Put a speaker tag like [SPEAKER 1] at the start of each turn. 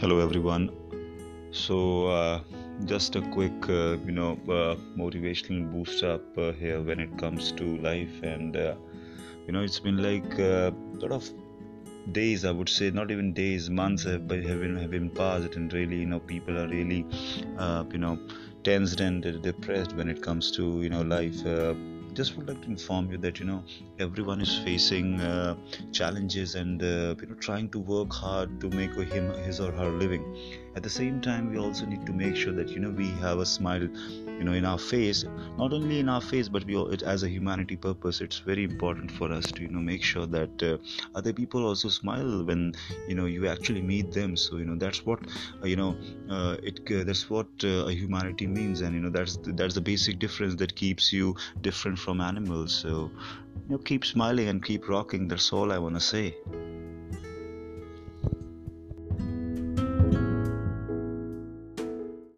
[SPEAKER 1] hello everyone. So uh, just a quick uh, you know uh, motivational boost up uh, here when it comes to life. And uh, you know it's been like a lot of days i would say. Not even days months have, been have been passed and really you know people are really uh, you know tensed and depressed when it comes to you know life just would like to inform you that you know everyone is facing uh, challenges and uh, you know trying to work hard to make him his or her living. At the same time we also need to make sure that you know we have a smile you know in our face. Not only in our face but we it, as a humanity purpose it's very important for us to you know make sure that uh, other people also smile when you know you actually meet them. So you know that's what uh, you know uh, it uh, that's what uh, a humanity means. And you know that's that's the basic difference that keeps you different from animals so you know keep smiling and keep rocking that's all i want to say